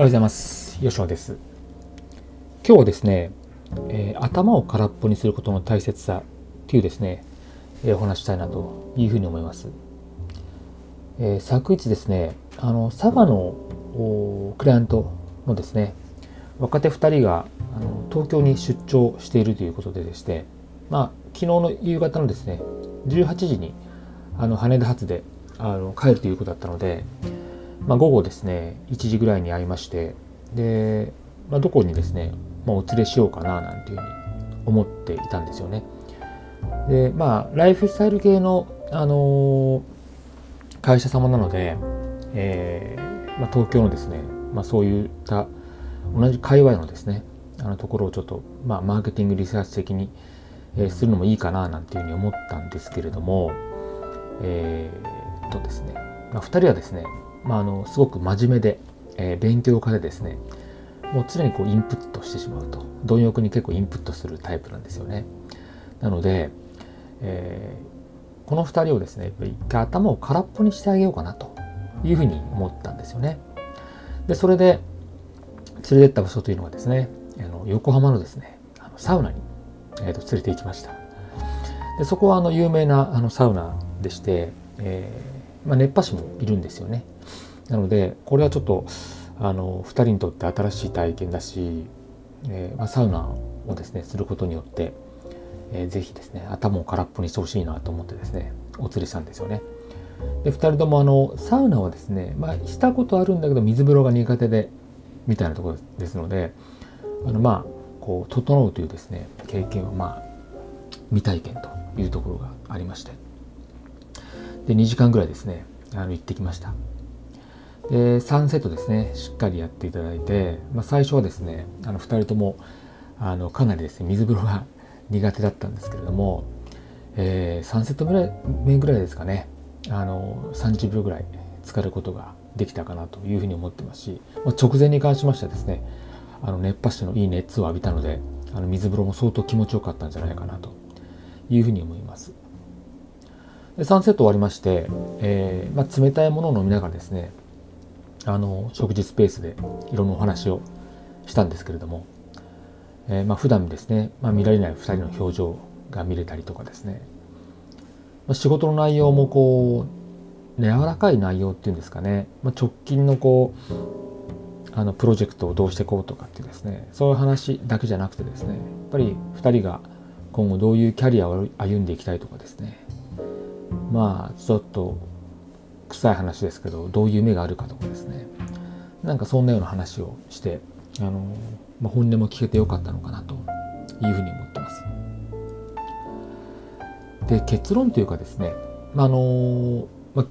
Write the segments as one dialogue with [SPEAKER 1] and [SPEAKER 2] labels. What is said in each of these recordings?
[SPEAKER 1] おはようございます。吉野です。今日はですね、えー、頭を空っぽにすることの大切さというですね、えー、お話したいなというふうに思います、えー、昨日ですねあの佐賀のクライアントのですね若手2人があの東京に出張しているということででしてまあ昨日の夕方のですね18時にあの羽田発であの帰るということだったのでまあ、午後ですね1時ぐらいに会いましてで、まあ、どこにですね、まあ、お連れしようかななんていうふうに思っていたんですよね。でまあライフスタイル系の、あのー、会社様なので、えーまあ、東京のですね、まあ、そういった同じ界隈のですねあのところをちょっと、まあ、マーケティングリサーチ的に、えー、するのもいいかななんていうふうに思ったんですけれどもえー、っとですね、まあ、2人はですねまあ、あのすごく真面目で、えー、勉強家でですねもう常にこうインプットしてしまうと貪欲に結構インプットするタイプなんですよね。なので、えー、この2人をですね一回頭を空っぽにしてあげようかなというふうに思ったんですよね。でそれで連れてった場所というのはですねあの横浜のですねあのサウナに、えー、と連れて行きました。でそこはあの有名なあのサウナでして、えーまあ、熱波師もいるんですよね。なのでこれはちょっとあの2人にとって新しい体験だし、えー、まあ、サウナをですねすることによって、えー、ぜひですね頭を空っぽにしてほしいなと思ってですねお連れしたんですよね。で2人ともあのサウナはですね、まあ、したことあるんだけど水風呂が苦手でみたいなところですのであのまあこう整うというですね経験はまあ未体験というところがありましてで2時間ぐらいですねあの行ってきました。で3セットですねしっかりやっていただいて、まあ、最初はですねあの2人ともあのかなりですね水風呂が苦手だったんですけれども、えー、3セットぐらい目ぐらいですかねあの30秒ぐらい浸かることができたかなというふうに思ってますし、まあ、直前に関しましてはですねあの熱波師のいい熱を浴びたのであの水風呂も相当気持ちよかったんじゃないかなというふうに思います。で3セット終わりまして、えーまあ、冷たいものを飲みながらですねあの食事スペースでいろんなお話をしたんですけれども、えー、まあ普段ですね、まあ、見られない2人の表情が見れたりとかですね、まあ、仕事の内容もこう、柔らかい内容っていうんですかね、まあ、直近のこうあのプロジェクトをどうしていこうとかってですねそういう話だけじゃなくてですねやっぱり2人が今後どういうキャリアを歩んでいきたいとかですねまあちょっと臭い話ですけどどういう目があるかとかですねなんかそんなような話をしてあの、まあ、本音も聞けてよかったのかなというふうに思ってます。で結論というかですね、まあのまあ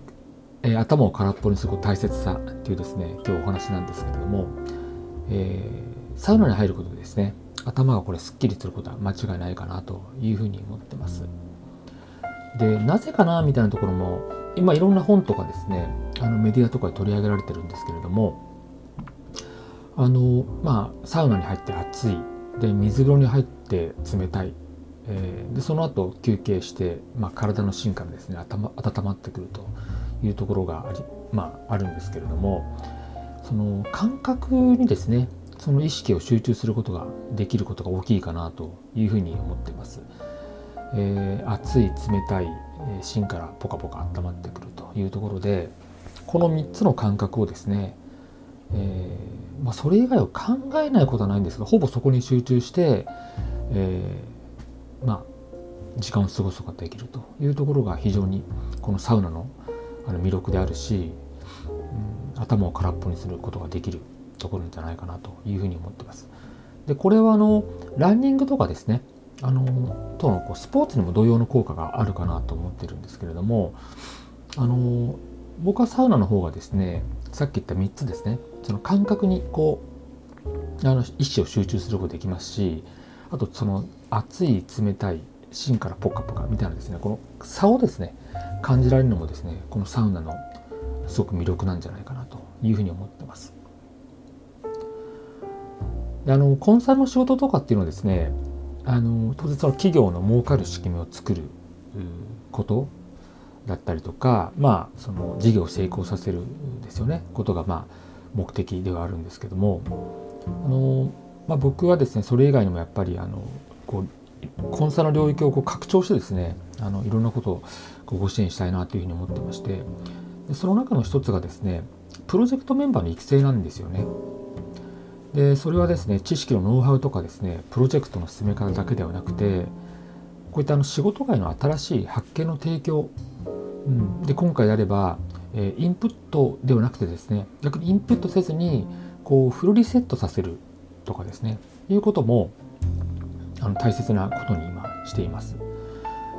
[SPEAKER 1] えー、頭を空っぽにする大切さっていうですね今日お話なんですけれども、えー、サウナに入ることでですね頭がこれすっきりすることは間違いないかなというふうに思ってます。でなぜかなみたいなところも今いろんな本とかですねあのメディアとかで取り上げられてるんですけれどもあのまあサウナに入って暑いで水風呂に入って冷たい、えー、でその後休憩して、まあ、体の芯からですね頭温まってくるというところがあり、まあ、あるんですけれどもその感覚にですねその意識を集中することができることが大きいかなというふうに思っています。えー、熱い冷たい芯からポカポカ温まってくるというところでこの3つの感覚をですね、えー、まあ、それ以外を考えないことはないんですがほぼそこに集中して、えー、まあ、時間を過ごすことができるというところが非常にこのサウナのあの魅力であるし、うん、頭を空っぽにすることができるところじゃないかなというふうに思ってます。でこれはあのランニングとかですねあのとのこうスポーツにも同様の効果があるかなと思ってるんですけれどもあの僕はサウナの方がですねさっき言った3つですねその感覚にこうあの意思を集中することできますしあとその熱い冷たい芯からポカポカみたいなですねこの差をですね感じられるのもですねこのサウナのすごく魅力なんじゃないかなというふうに思ってます。であのコンサルの仕事とかっていうのはですねあの当然その企業の儲かる仕組みを作ることだったりとかまあその事業を成功させるですよね。ことがまあ目的ではあるんですけども。あの、まあ、僕はですねそれ以外にもやっぱりあのこうコンサルの領域をこう拡張してですねあのいろんなことをご支援したいなというふうに思ってまして。その中の一つがですねプロジェクトメンバーの育成なんですよね。でそれはですね知識のノウハウとかですねプロジェクトの進め方だけではなくてこういったあの仕事外の新しい発見の提供、うん、で今回であれば、え、インプットではなくてですね逆にインプットせずにこうフルリセットさせるとかですねいうこともあの大切なことに今しています。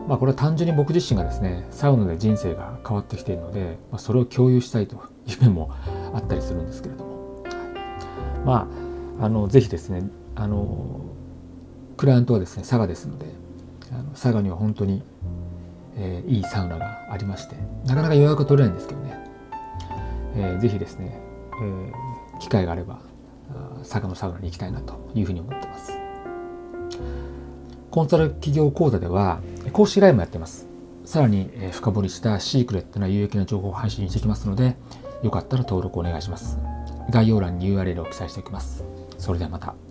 [SPEAKER 1] まあ、これは単純に僕自身がですねサウナで人生が変わってきているので、まあ、それを共有したいという面もあったりするんですけれども、まああのぜひですねあのクライアントはですね佐賀ですのであの佐賀には本当に、えー、いいサウナがありましてなかなか予約取れないんですけどね、えー、ぜひですね、えー、機会があれば佐賀のサウナに行きたいなというふうに思ってます。コンサル企業講座では公式 LINE もやってます。さらに深掘りしたシークレットな有益な情報を配信していきますので、よかったら登録お願いします。概要欄に URL を記載しておきます。それではまた。